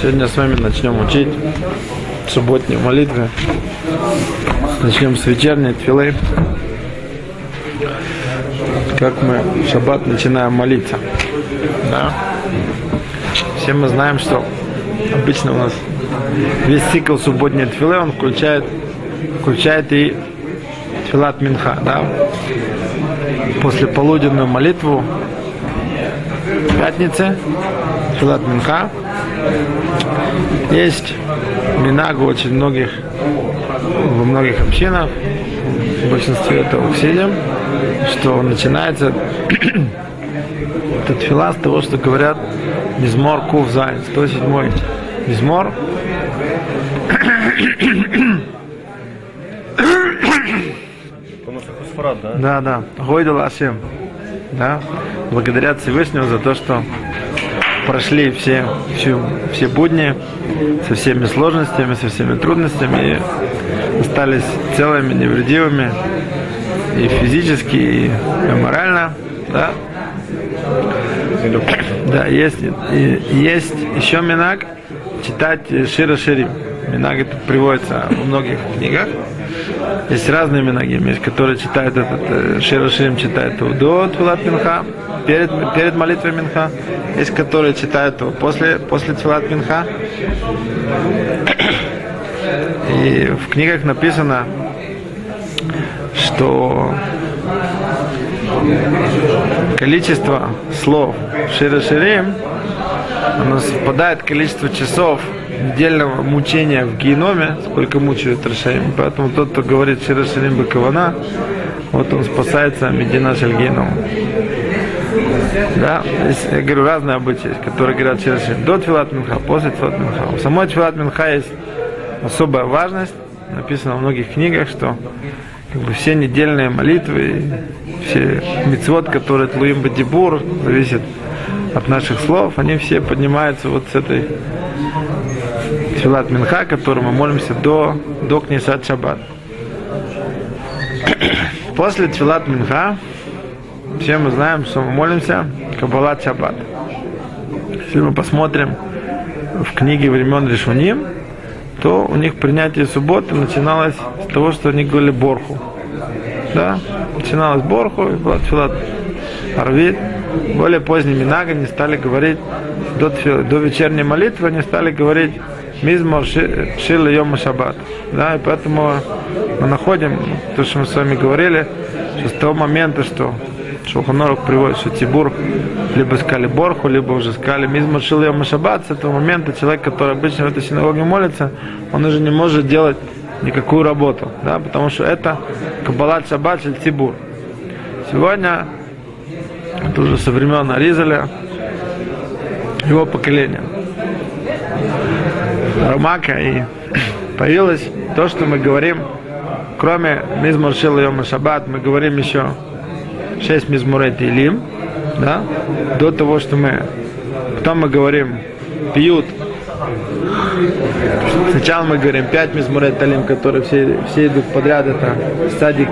Сегодня с вами начнем учить субботние молитвы. Начнем с вечерней твилы. Как мы в шаббат начинаем молиться. Да? Все мы знаем, что обычно у нас весь цикл субботней твилы, он включает, включает и твилат минха. Да? После полуденную молитву пятницы, Филат Минха. Есть минагу очень многих, во многих общинах, в большинстве это в Сидим, что начинается этот фила с того, что говорят Мизмор Кув Зайн, 107 Мизмор. да? Да, да. Гойдал Ашем. Да? Благодарят Всевышнего за то, что прошли все, все, все будни со всеми сложностями, со всеми трудностями и остались целыми, невредимыми и физически, и морально. Да? Да, есть, есть еще минак читать Шира Ширим. Минаг это приводится в многих книгах. Есть разные минаги, есть, которые читают этот э, Шира Ширим читают до Твилат Минха, перед, перед молитвой Минха. Есть, которые читают его после, после Твилат Минха. И в книгах написано, что количество слов Шира Ширим, оно совпадает количество часов недельного мучения в геноме, сколько мучают Рашаим. Поэтому тот, кто говорит Шира Ширим Бакавана, вот он спасается Медина Шальгеном. Да, есть, я говорю, разные обычаи, которые говорят через до Твилат Минха, после Твилат Минха. У самой Твилат Минха есть особая важность, написано в многих книгах, что как бы, все недельные молитвы, все мецвод, которые Тлуим Бадибур, зависит от наших слов, они все поднимаются вот с этой Твилат Минха, которую мы молимся до, до Книсат Шаббат. После Твилат Минха все мы знаем, что мы молимся Каббалат Шаббат. Если мы посмотрим в книге времен Решуним, то у них принятие субботы начиналось с того, что они говорили Борху. Да? Начиналось Борху, и была Тфилат Арвид. Более поздними не стали говорить до, до вечерней молитвы, они стали говорить Мизмор Шила Йома Шаббат. Да, и поэтому мы находим, то, что мы с вами говорили, что с того момента, что Шулханорух приводит, что Тибур либо сказали Борху, либо уже сказали Мизмор Шил Йома Шаббат, с этого момента человек, который обычно в этой синагоге молится, он уже не может делать никакую работу, да, потому что это Каббалат Шаббат или Тибур. Сегодня, это уже со времен Аризаля, его поколения, Ромака, и появилось то, что мы говорим, кроме Мизмор Шил Йома Шаббат, мы говорим еще шесть Мизмурет Илим, да, до того, что мы, потом мы говорим пьют. Сначала мы говорим пять Мизмурет Талим, которые все, все идут подряд, это садик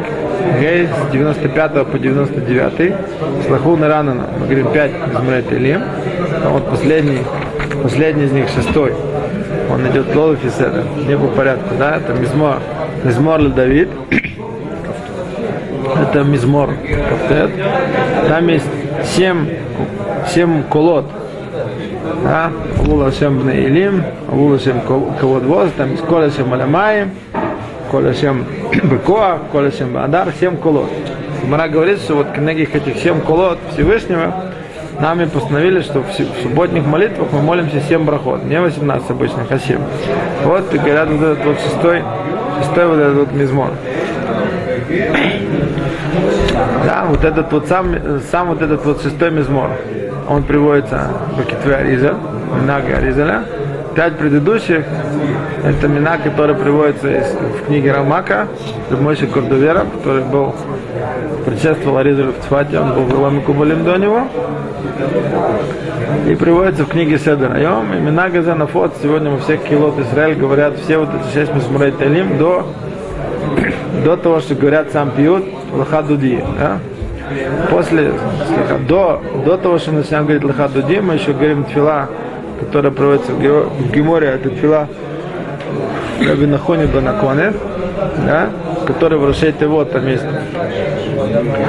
Гей с 95 по 99, Слаху Наранана, мы говорим пять Мизмурет Илим, а вот последний, последний из них шестой, он идет Лолов и Седа, не по порядку, да, это Мизмор, Мизмор Давид, это мизмор кафтет. Там есть семь, семь колод. Да? Авула Шем Бне Илим, Авула Шем Кавод Воз, там есть Коля Шем Алямаем, Коля Шем Бекоа, Коля Шем Бадар, семь колод. Мара говорит, что вот книгах этих семь колод Всевышнего нами постановили, что в субботних молитвах мы молимся семь брахот, не 18 обычных, а 7. Вот, и говорят, вот этот вот шестой, шестой вот этот вот мизмор. Да, вот этот вот сам, сам вот этот вот шестой мизмор, он приводится в Бакитве Ариза, Минага Аризаля. Пять предыдущих, это мина, который приводится из, в книге Рамака, Мойши Кордовера, который был предшествовал Аризалю в Цфате, он был в Иламе Кубалим до него. И приводится в книге Седер Айом, имена Газанафот, сегодня во всех килот Израиль говорят все вот эти шесть Мисмурей Талим до до того, что говорят сам пьют, лахадуди. Да? После, до, до того, что мы начинаем говорить лахадуди, мы еще говорим тфила, которая проводится в, Геморе, это тфила Раби Нахони да, который в Рошейте вот там есть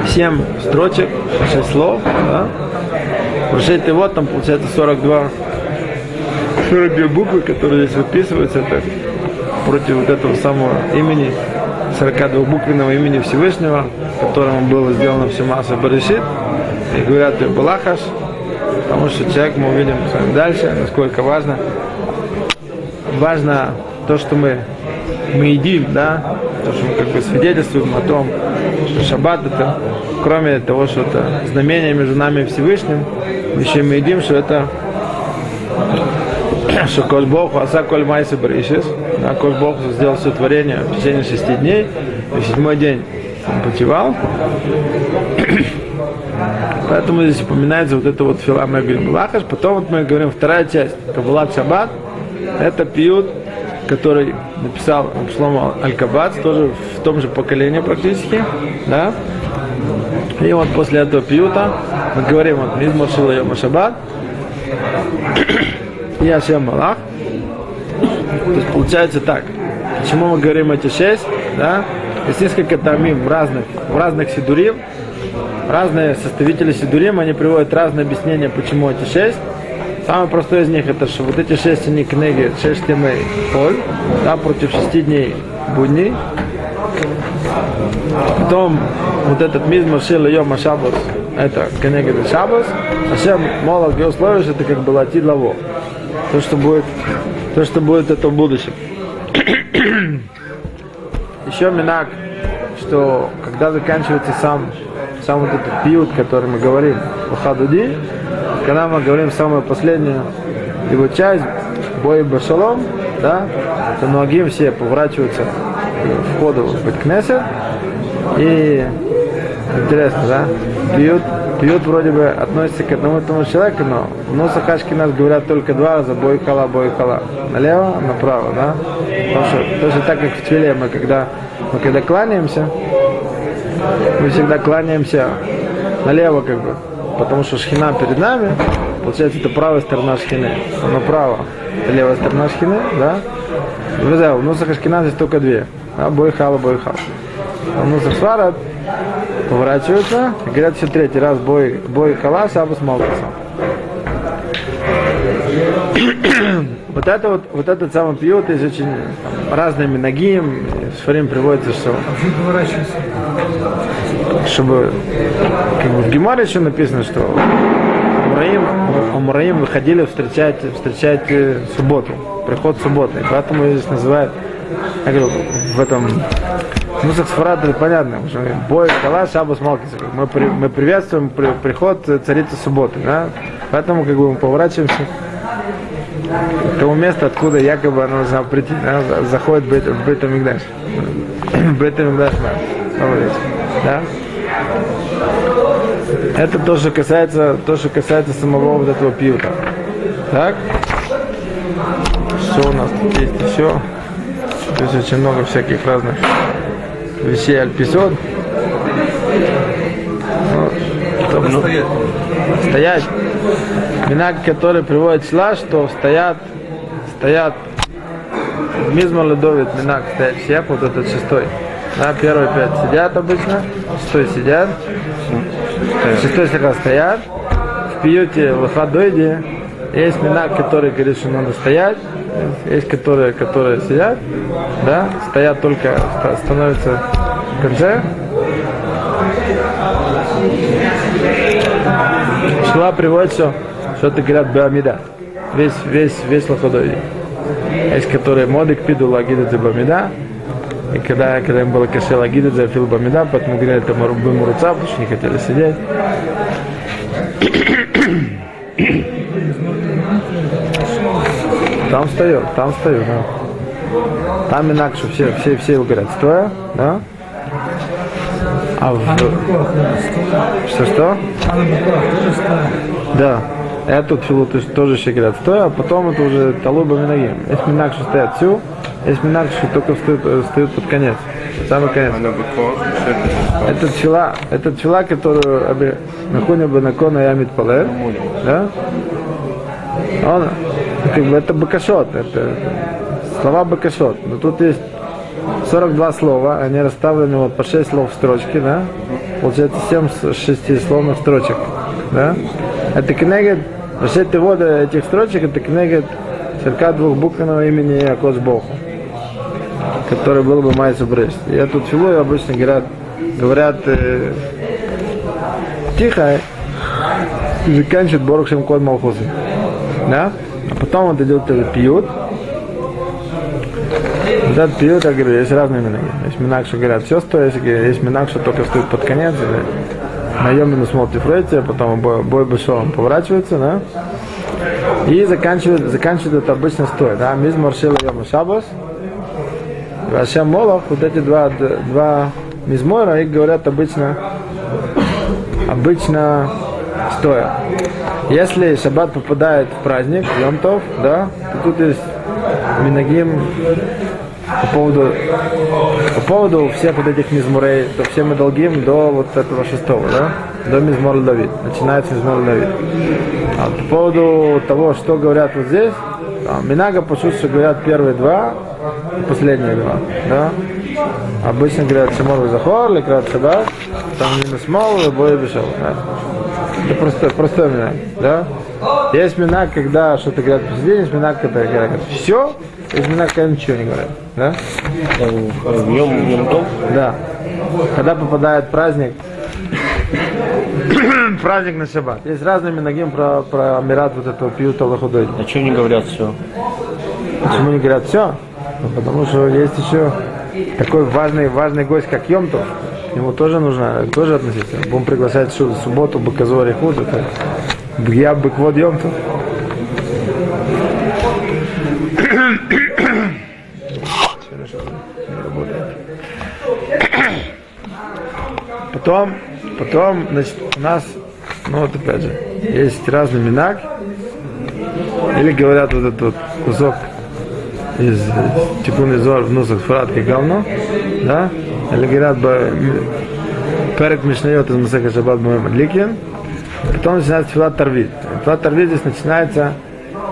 семь строчек, шесть слов, да. В Рошейте вот там получается 42 42 буквы, которые здесь выписываются, это против вот этого самого имени, 42-буквенного имени Всевышнего, которому было сделано все масса Баришит. И говорят, Балахаш, потому что человек, мы увидим с вами дальше, насколько важно. Важно то, что мы, мы едим, да, то, что мы как бы свидетельствуем о том, что шаббат это, кроме того, что это знамение между нами и Всевышним, еще мы едим, что это что Коль Бог аса Коль Майса Бришис, да, Коль Бог сделал все творение в течение шести дней, и седьмой день он почевал. Поэтому здесь упоминается вот это вот фила, мы говорим Лахаш, потом вот мы говорим вторая часть, Кабулат Шаббат, это пьют, который написал Шлома Аль-Кабац, тоже в том же поколении практически, да, и вот после этого пьюта мы говорим вот Мизмор Шила Йома Шаббат, и Ашем Малах. То есть получается так. Почему мы говорим эти шесть? Да? Есть несколько тамим в разных, в разных сидурим. Разные составители сидурим, они приводят разные объяснения, почему эти шесть. Самый простой из них это, что вот эти шесть они книги, шесть темей холь, да, против шести дней будней. Потом вот этот мизмор шил йома шабас, это кенегед шабас, а всем молох условия, это как бы латид лаво. То, что будет, то, что будет это в будущем. Еще минак, что когда заканчивается сам, сам вот этот пьют, который мы говорим, Ухадуди, когда мы говорим самую последнюю его часть, бой Башалом, да, то многие все поворачиваются к входу в Беткнесет и интересно, да, пьют, пьют вроде бы относится к одному и тому человеку, но в Носахашке нас говорят только два раза, бой хала, бой хала. Налево, направо, да? Потому что точно так, как в Твиле, мы когда, мы когда кланяемся, мы всегда кланяемся налево, как бы, потому что шхина перед нами, получается, это правая сторона шхины, а направо это левая сторона шхины, да? Друзья, в Нусах Ашкина здесь только две. Да? Бой хала, бой хала. А Нусах Сварат поворачиваются и говорят еще третий раз бой, бой хала, шабас малкаса. Вот это вот, вот этот самый пьют есть очень там, разными ногим. В Шфарим приводится, что чтобы как бы в Гемаре еще написано, что Амураим, Амураим выходили встречать, встречать э, субботу, приход субботы. Поэтому здесь называют, я говорю, в этом Мусах Сфарад это понятно, что бой Кала, Шабас Малкис. Мы, при, мы приветствуем при, приход царицы субботы. Да? Поэтому как бы мы поворачиваемся к тому месту, откуда якобы она должна прийти, да? заходит в Бет, в Бет Амигдаш. В Бет Амигдаш, да? Это то, что касается, то, что касается самого вот этого пьюта. Так? Что у нас тут есть еще? Есть очень много всяких разных вещей альписод. Ну, ну, стоять. Минак, который приводит сла, что стоят, стоят Мизмар Ледовит, Минак стоят все, вот этот шестой. Да, первые пять сидят обычно, шестой сидят, шестой всегда стоят. В пьюте в Хадойде есть минак, который говорит, что надо стоять, есть которые, которые сидят, да, стоят только, становятся в конце. Шла приводит все, что это говорят Бамида. Весь, весь, весь лоходой. Есть которые модик пиду лагида за Бамида. И когда, когда им было каше лагида за фил Бамида, поэтому говорили, это Марубы Муруца, потому что не хотели сидеть. Там стою, там стою, да. Там инакше все, все, все говорят стоя, да? А в... Что-что? Да. Эту филу то есть, тоже говорят стоя, а потом это уже талуба минагим. Есть минак, что стоят всю, есть минак, что только встают, встают под конец. Самый конец. Это тфила, это тфила, которую Нахуня Банакона Ямит Палер, да? Он, как бы это бакашот, это слова бакашот. Но тут есть 42 слова, они расставлены вот по 6 слов в строчке, да? Получается 7 шестисловных строчек, да? Это кнегет, расширите воды этих строчек, это кнегет черка двухбуквенного имени Акош Боху, который был бы Майсу Брест. И эту филу обычно говорят, говорят э, тихо, и заканчивают Борухшем Код Малхузы. Да? А потом вот идет этот пьют, этот период, я говорю, есть разные минаги. Есть минаг, что говорят все стоит, есть минаг, что только стоит под конец, или на Йомину смотрит Фрейте, потом бой, бой поворачивается, да? И заканчивает, заканчивает это обычно стоит, да? Миз Маршила Йома Шабас, Вашем Молох, вот эти два, два мизмора, их говорят обычно, обычно стоя. Если шаббат попадает в праздник, Йомтов, да, то тут есть Минагим по поводу, по поводу всех вот этих мизмурей, то все мы долгим до вот этого шестого, да? До мизмор Давид. Начинается мизмор Давид. А по поводу того, что говорят вот здесь, Минага пошут, что говорят первые два, последние два, да? Обычно говорят Шамор Захор, или говорят Шаббат, там минус мол, и бой бешел, да? Это просто, простой минаг, да? Есть минаг, когда что-то говорят посередине, есть минаг, когда говорят все, есть минаг, когда ничего не говорят. Да? Да. Когда попадает праздник, праздник на шаббат. Есть разные минагим про, про Амират вот этого пьют Аллахудой. А что не говорят все? Почему не говорят все? Ну, потому что есть еще такой важный, важный гость, как Йомтов. Ему тоже нужно, тоже относиться. Будем приглашать в субботу Баказори Худ, это я Быквод Йомтов. Потом, потом, значит, у нас, ну вот опять же, есть разный минак, или говорят вот этот вот кусок из Тикун Изор в носах фратки говно, да, или говорят бы перед Мишнайот из Масаха Шаббат Муэм Ликин, потом начинается Тфилат Тарвит. Тфилат Тарвит здесь начинается,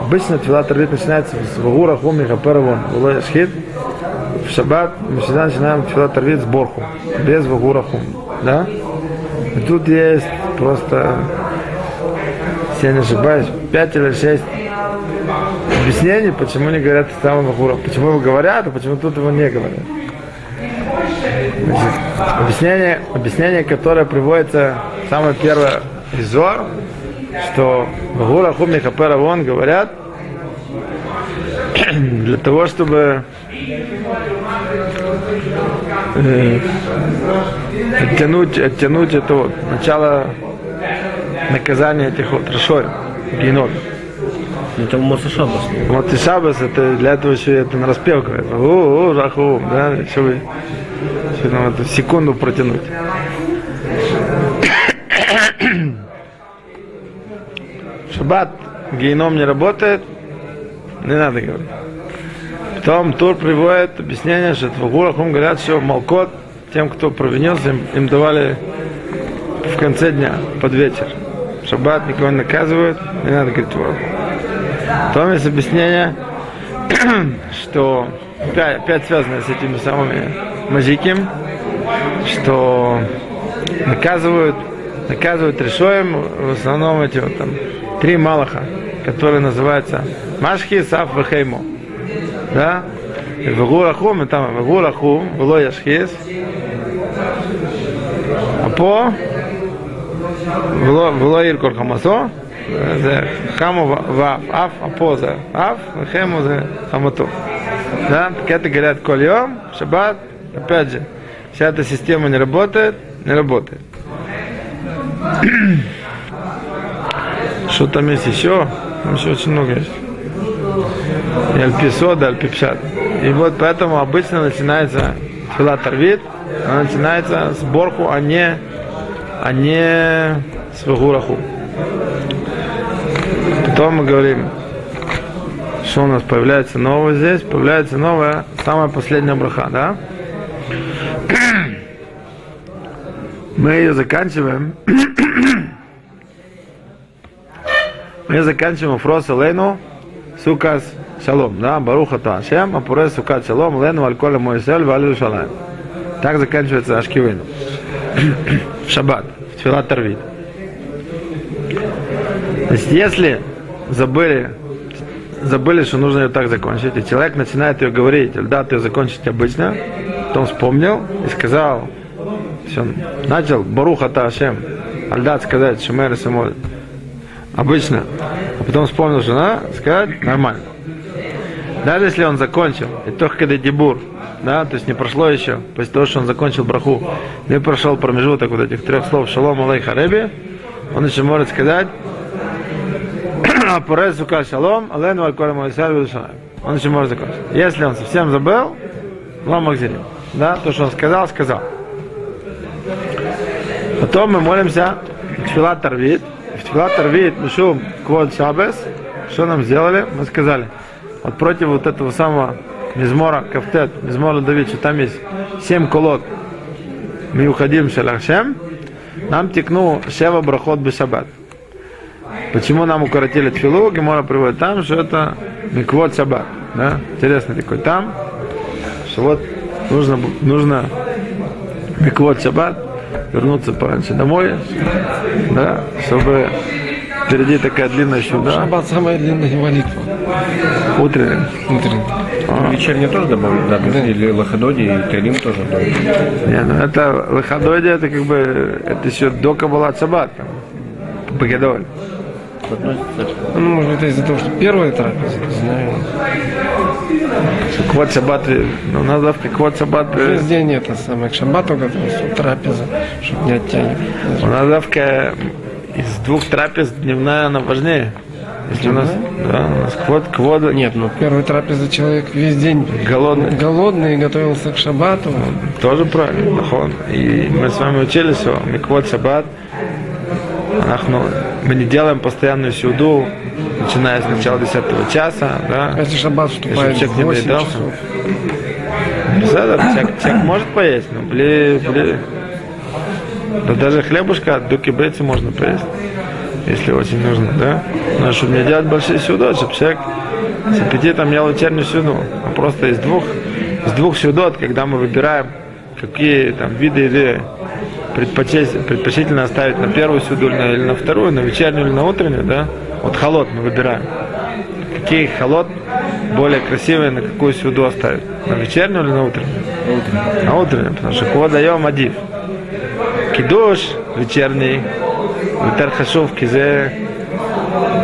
обычно Тфилат Тарвит начинается с Вагура Хуми Хаперавон, Улай Шхит, в шаббат мы всегда начинаем Тфилат Тарвит с Борху, без Вагура Хуми, да? И тут есть просто, если я не ошибаюсь, пять или шесть объяснений, почему не говорят там Вахура, почему его говорят, а почему тут его не говорят. Значит, объяснение, объяснение, которое приводится самое первое из Зор, что Вагура Хуми Хапера Вон говорят для того, чтобы э, оттянуть, оттянуть это вот, начало наказания этих вот Рашой, генома. Это Моса Шабас. Вот и Шабас, это для этого еще это на распев говорит. О, о, раху, да, еще вы еще нам эту секунду протянуть. Шаббат геном не работает, не надо говорить. Потом Тур приводит объяснение, что в Гурахум говорят, что Малкот, тем, кто провинился, им, им давали в конце дня, под вечер. Шаббат никого не наказывают, не надо говорить ворог. Потом есть объяснение, что опять, опять связано с этими самыми мазиким, что наказывают, наказывают решоем в основном эти вот там три малаха, которые называются Машхи, Саф, Вехеймо. Да? Вегурахум, там Вегурахум, Вело Яшхис. А по Вело Иркор Хамасо. Хаму Ваф, Аф, Апо за Аф, Вехему за Хамату. Да? Это говорят Кольем, Шаббат. Опять же, вся эта система не работает, не работает. Что там есть еще? Еще очень много есть. И альписода, альпипшат. И вот поэтому обычно начинается фила тарвит, она начинается с борху, а не, а не с вагураху. Потом мы говорим, что у нас появляется новое здесь, появляется новая, самая последняя браха, да? Мы ее заканчиваем. Мы заканчиваем фрос Лейну сукас шалом, да, баруха то Ашем, апурес сукат шалом, лену аль мой сель, валю шалаем. Так заканчивается Ашкивейну. Шаббат, Тфилат Тарвит. Значит, если забыли, забыли, что нужно ее так закончить, и человек начинает ее говорить, да, ты ее закончить обычно, потом вспомнил и сказал, все, начал, Баруха Ашем, Альдат сказать, Шумер Самоль, обычно, а потом вспомнил, надо сказать, нормально. Даже если он закончил, и только когда дебур, да, то есть не прошло еще, после того, что он закончил браху, не прошел промежуток вот этих трех слов Шалом Алей Хареби, он еще может сказать Апурез Сука Шалом, Алену Аль Колем Он еще может закончить. Если он совсем забыл, Лам Махзирим. Да, то, что он сказал, сказал. Потом мы молимся Тфилат Тарвит. В Тфилат Тарвит Мишум Квод Шабес. Что нам сделали? Мы сказали, вот против вот этого самого Мизмора Кафтет, Мизмора Давид, что там есть семь колод Миухадим Шалахшем, нам текнул Шева Брахот Бешабат. Почему нам укоротили тфилу? Гемора приводит там, что это Миквот Шаббат. Да? Интересный такой там, что вот нужно, нужно Миквот Шаббат, вернуться пораньше домой, да, чтобы впереди такая длинная сюда. Шаббат самая длинная молитва. Утренняя. Утренняя. А. Вечерний тоже добавить, да, да. или Лохадоди, и Трилим тоже добавить. Не, ну это Лохадоди, это как бы, это еще до Каббалат Шаббат, там, Багадоль. Ну, может, это из-за того, что первая трапеза, не знаю. Квот Шаббат, ну, назавка Квот Шаббат. Весь день это самое, к шаббату готовился, трапеза, чтобы не оттягивать. У нас давка из двух трапез дневная она важнее. Если у нас, да, у нас квот, квода. Нет, ну первая трапеза человек весь день Голодный. голодный, готовился к шаббату. Тоже правильно, нахон. И мы с вами учились, Миквот Шаббат, мы не делаем постоянную сюду, начиная с начала 10 часа, да. Если шаббат вступает человек в не 8 доедался. часов. Безадер, человек, человек может поесть, но бли, бли. Да даже хлебушка от дуки бейцы можно поесть, если очень нужно, да? Но чтобы не делать большие сюдот, чтобы человек с аппетитом ел вечернюю сюду, а просто из двух, из двух сюдот, когда мы выбираем, какие там виды еды предпочтительно оставить на первую сюду или на, на вторую, на вечернюю или на утреннюю, да? Вот холод мы выбираем. Какие холод более красивые, на какую сюду оставить? На вечернюю или на утреннюю? На утреннюю, потому что кого даем адив. Кидуш вечерний, Витер Хашув, Кизе,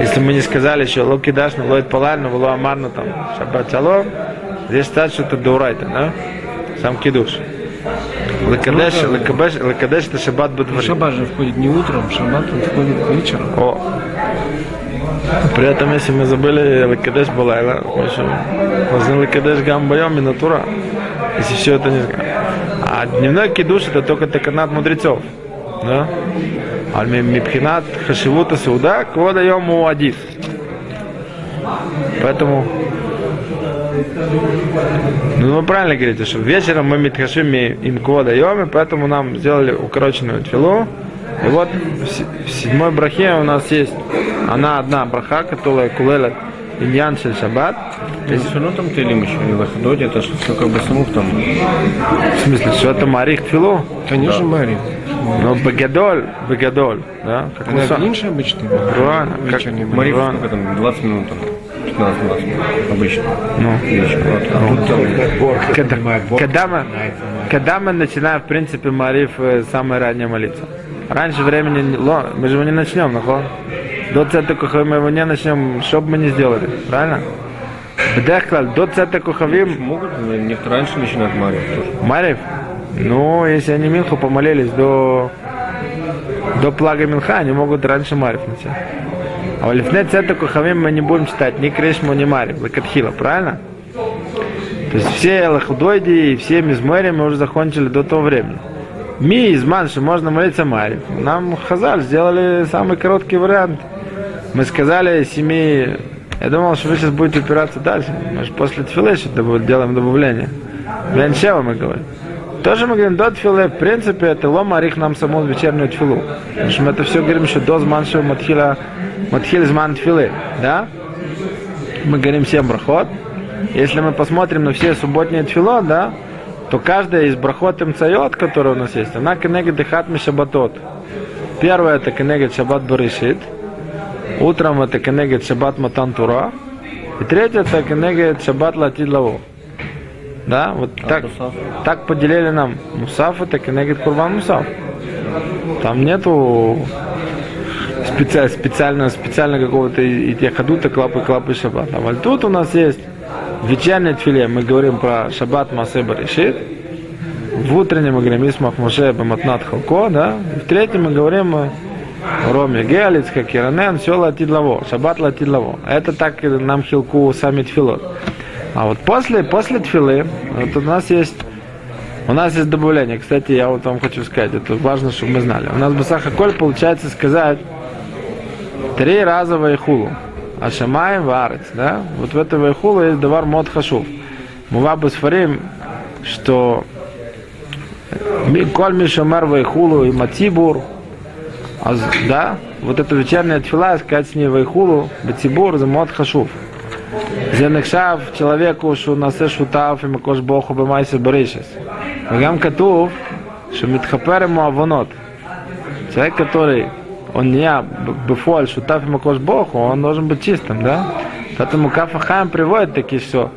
если мы не сказали еще, ло кидаш, но лоит палаль, но ло амарно там, шаббат шалом, здесь считают, что это доурайта, да? Сам кидуш. Лекадеш, лекадеш, лекадеш это шаббат бадварим. Шаббат же входит не утром, шаббат входит вечером. О. При этом, если мы забыли Лекадеш Балайла, мы еще должны Лекадеш Гамбайом и Натура. Если все это не А дневной кидуш это только таканат мудрецов. Да? А мипхинат хашивута сауда квода йому адив. Поэтому ну, вы правильно говорите, что вечером мы митхашим им квода йоми, поэтому нам сделали укороченную тфилу. И вот в седьмой брахе у нас есть она одна браха, которая кулелет иньян шель шаббат. Есть все равно там Трилим еще, и Лохадоди, это же все как бы самух там. В смысле, что это марих тфилу? Конечно, Мария. Но бегадоль, бегадоль, да? Как Она меньше обычно. Правильно, как там, 20 минут там, 15-20 минут, обычно. Ну. Вечером. Вот. Тут там, Когда, когда, мы, когда мы начинаем, в принципе, Мариф э, самое раннее молиться? Раньше времени, ло, мы же его не начнем, нахо. До цета кухави мы его не начнем, что бы мы не сделали, правильно? Бдехлаль, до цета кухавим, могут, но некоторые раньше начинают Мариф тоже. Мариф, ну, если они Минху помолились до, до плага Минха, они могут раньше Мариф начать. А в Лифне Цета Кухавим мы не будем читать ни Кришму, ни Мариф, Лакатхила, правильно? То есть все Лахудойди и все Мизмори мы уже закончили до того времени. Ми из Манши можно молиться Мариф. Нам Хазаль сделали самый короткий вариант. Мы сказали семи... Я думал, что вы сейчас будете упираться дальше. Мы же после Тфилы будет- делаем добавление. Беншева мы говорим. Тоже мы говорим, до тфилы, в принципе, это лома арих нам саму вечернюю тфилу. Потому что мы это все говорим, что до зманшего матхила, матхил зман тфилы, да? мы говорим 7 брахот. Если мы посмотрим на все субботние тфилот, да, то каждая из брахот имцайот, которая у нас есть, она кенегет дыхат шабатот. Первое это кенегет шаббат баришит. Утром это кенегет шаббат матантура. И третье это кенегет шаббат латидлаво. Да, вот так, Мусаф? так поделили нам Мусаф, это кенегет курбан Мусаф. Там нету специально, специально, специально какого-то и тех хадута, клапы, клапы шаббат. А вот тут у нас есть вечернее тфиле, мы говорим про шаббат Масе Баришит, в утреннем мы говорим Исмах Моше Баматнат Халко, да, и в третьем мы говорим о Роме Геалиц, как Иранен, все латидлаво, шаббат латидлаво. Это так нам хилку сами тфилот. А вот после, после тфилы, вот у нас есть у нас есть добавление. Кстати, я вот вам хочу сказать, это важно, чтобы мы знали. У нас Басаха Коль получается сказать три раза вайхулу. А шамаем варец, да? Вот в этой вайхулу есть давар мод хашув. Мува Басфарим, что ми- коль мишамер вайхулу и матибур, а да, вот эта вечерняя тфила, сказать с ней вайхулу, батибур, за мод хашув. Зенекшав человеку, что на насе шутав, и макош боху бемайся баришес. Вагам катув, что митхапер ему авонот. Человек, который он не я бефоль, шутав и макош богу, он должен быть чистым, да? Поэтому Кафахам приводит такие все.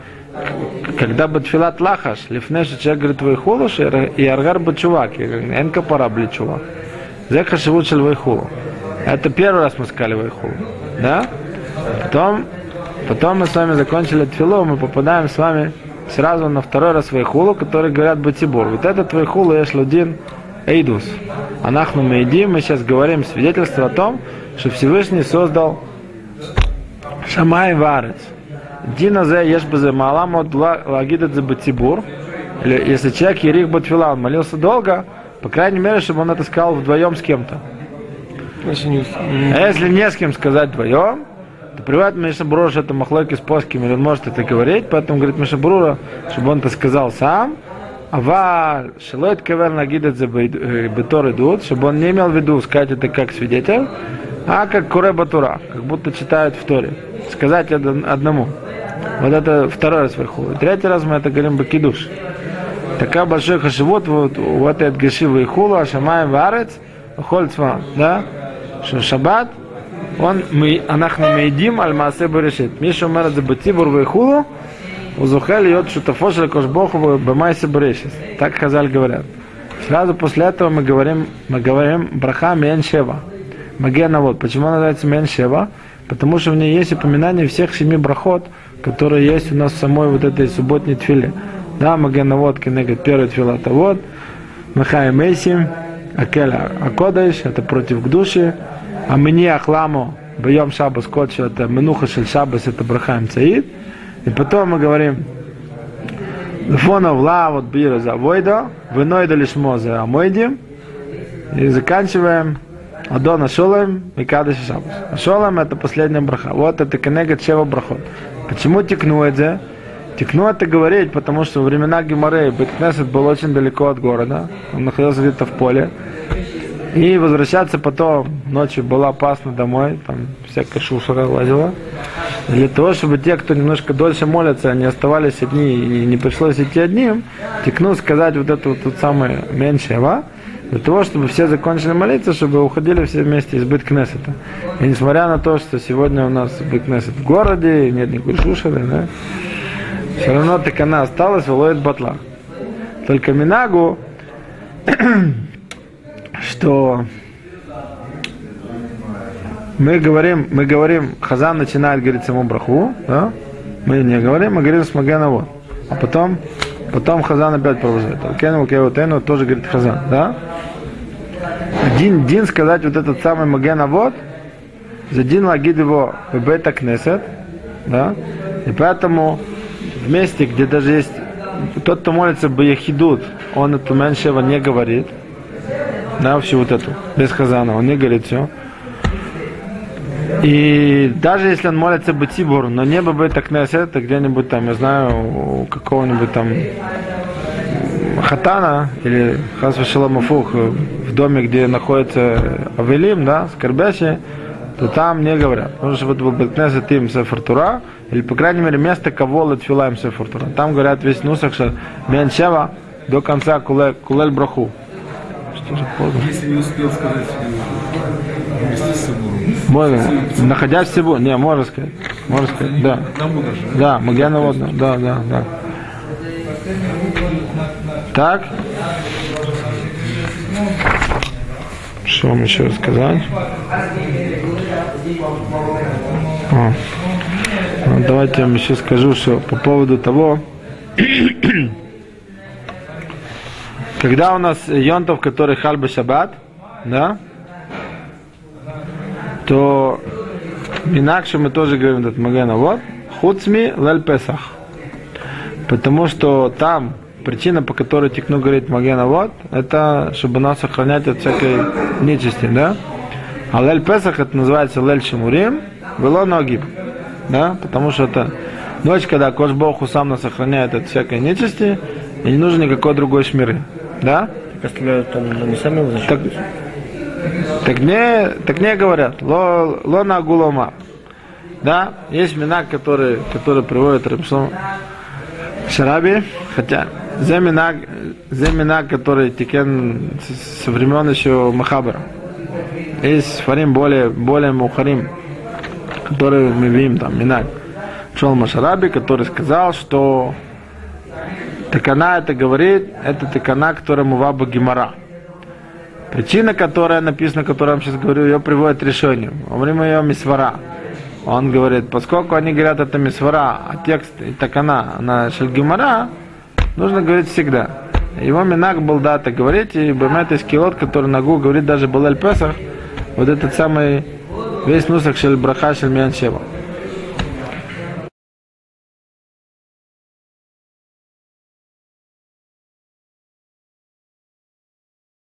Когда бы филат лахаш, лифнеши человек говорит, вы хулуш, и аргар бы чувак. Энка пора бли чувак. Зеха живут вы вайхулу. Это первый раз мы сказали вайхулу. Да? Потом Потом мы с вами закончили тфилу, мы попадаем с вами сразу на второй раз вайхулу, который говорят Батибур. Вот этот вайхулу Эшлудин Эйдус. Анахну мы едим, мы сейчас говорим свидетельство о том, что Всевышний создал Шамай Варец. Дина зе еш бзе малам от лагидат за Батибур. Если человек Ерих Батфила, он молился долго, по крайней мере, чтобы он это сказал вдвоем с кем-то. А если не с кем сказать вдвоем, то приводит Миша Брура, что это махлойки с плоскими, или он может это говорить, поэтому говорит Миша Брура, чтобы он это сказал сам, а шелойт кавер нагидет за бетор идут, чтобы он не имел в виду сказать это как свидетель, а как куре батура, как будто читают в Торе. Сказать од- одному. Вот это второй раз вверху. И третий раз мы это говорим бакидуш. Такая большой хашивот вот у этой отгаши вейхула, шамаем варец, хольцма, да, что шаббат, он, мы, анахну мейдим, аль-маасе берешит. Миша умер это бетибур вейхулу, узухель йод шутафо лекош кошбоху бемайсе берешит. Так Хазаль говорят. Сразу после этого мы говорим, мы говорим браха мен шева. Магена вот. Почему она называется мен шева? Потому что в ней есть упоминание всех семи брахот, которые есть у нас в самой вот этой субботней твиле. Да, Магена вот, кенегат первый твила, это вот. Махай Месси, Акеля Акодыш, это против к душе. А мне Ахламу, Бьем Шабас Кодши, это Менуха Шель Шабас, это Брахаем Цаид. И потом мы говорим, Фонов ла вот бира за войда, вынойда лишь мозе амойдим. И заканчиваем Адона Шолем и Кадыш Шабас. А Шолем это последняя браха. Вот это кенегат Шева брахот. Почему текну это? Текну это говорить, потому что во времена Гимары Беткнесет был очень далеко от города. Он находился где-то в поле. И возвращаться потом ночью было опасно домой, там всякая шушера лазила. Для того, чтобы те, кто немножко дольше молятся, они оставались одни и не пришлось идти одним, текну сказать вот это вот тут самое меньшего, для того, чтобы все закончили молиться, чтобы уходили все вместе из Быткнесета. И несмотря на то, что сегодня у нас Быткнесет в городе, нет никакой шушеры, да, все равно так она осталась, волоет батла. Только Минагу, что мы говорим, мы говорим, Хазан начинает говорить саму браху, да? мы не говорим, мы говорим с Магена вот. А потом, потом Хазан опять продолжает. Алкену, Кеутену тоже говорит Хазан, да? Дин сказать вот этот самый Магена вот, за дин лагид его бета кнесет, да? И поэтому в месте, где даже есть тот, кто молится Баяхидут, он эту меньшего не говорит, да, всю вот эту, без Хазана, он не говорит все. И даже если он молится Батибур, но не бы так это где-нибудь там, я знаю, у какого-нибудь там Хатана или Хасва Шаломафух в доме, где находится Авелим, да, скорбящие, то там не говорят. Потому что вот в Беткнесет им Сефартура, или, по крайней мере, место кого Латфила им Сефартура. Там говорят весь нусах, что Меншева до конца кулель Браху. Же поздно? Если не успел сказать вместе с собой. Можно, находясь в Сибу, не, можно сказать, можно сказать, да. Да, Магьяна водно, да, да, да. Так. Что вам еще рассказать? А. Ну, давайте я вам еще скажу, что по поводу того, когда у нас Йонтов, который Хальба Шаббат, да, то Инакше мы тоже говорим этот Магена, вот, Хуцми Лель Песах. Потому что там причина, по которой Тикну говорит Магена, вот, это чтобы нас сохранять от всякой нечисти, да? А Лель Песах это называется Лель Шамурим, Вело Ногиб, да? Потому что это ночь, когда Кош Богу сам нас сохраняет от всякой нечисти, и не нужен никакой другой шмиры, да? Так оставляют там, они сами его Так, так не, так не говорят. Ло, ло на гулома. Да, есть минак, которые, которые приводят Рабсон Шараби, хотя земинак, земинак, который текен со времен еще Махабара. Есть фарим более, более мухарим, которые мы видим там, минак. Шолма Шараби, который сказал, что Такана это говорит, это такана, которая муваба гемора. Причина, которая написана, которую я вам сейчас говорю, ее приводит к решению. Время ее мисвара. Он говорит, поскольку они говорят, это мисвара, а текст и такана на шельгимара, нужно говорить всегда. Его минак был дата говорить, и бемет из килот, который нагу говорит даже Балаль Песах, вот этот самый весь нусах шель браха шель миан шева.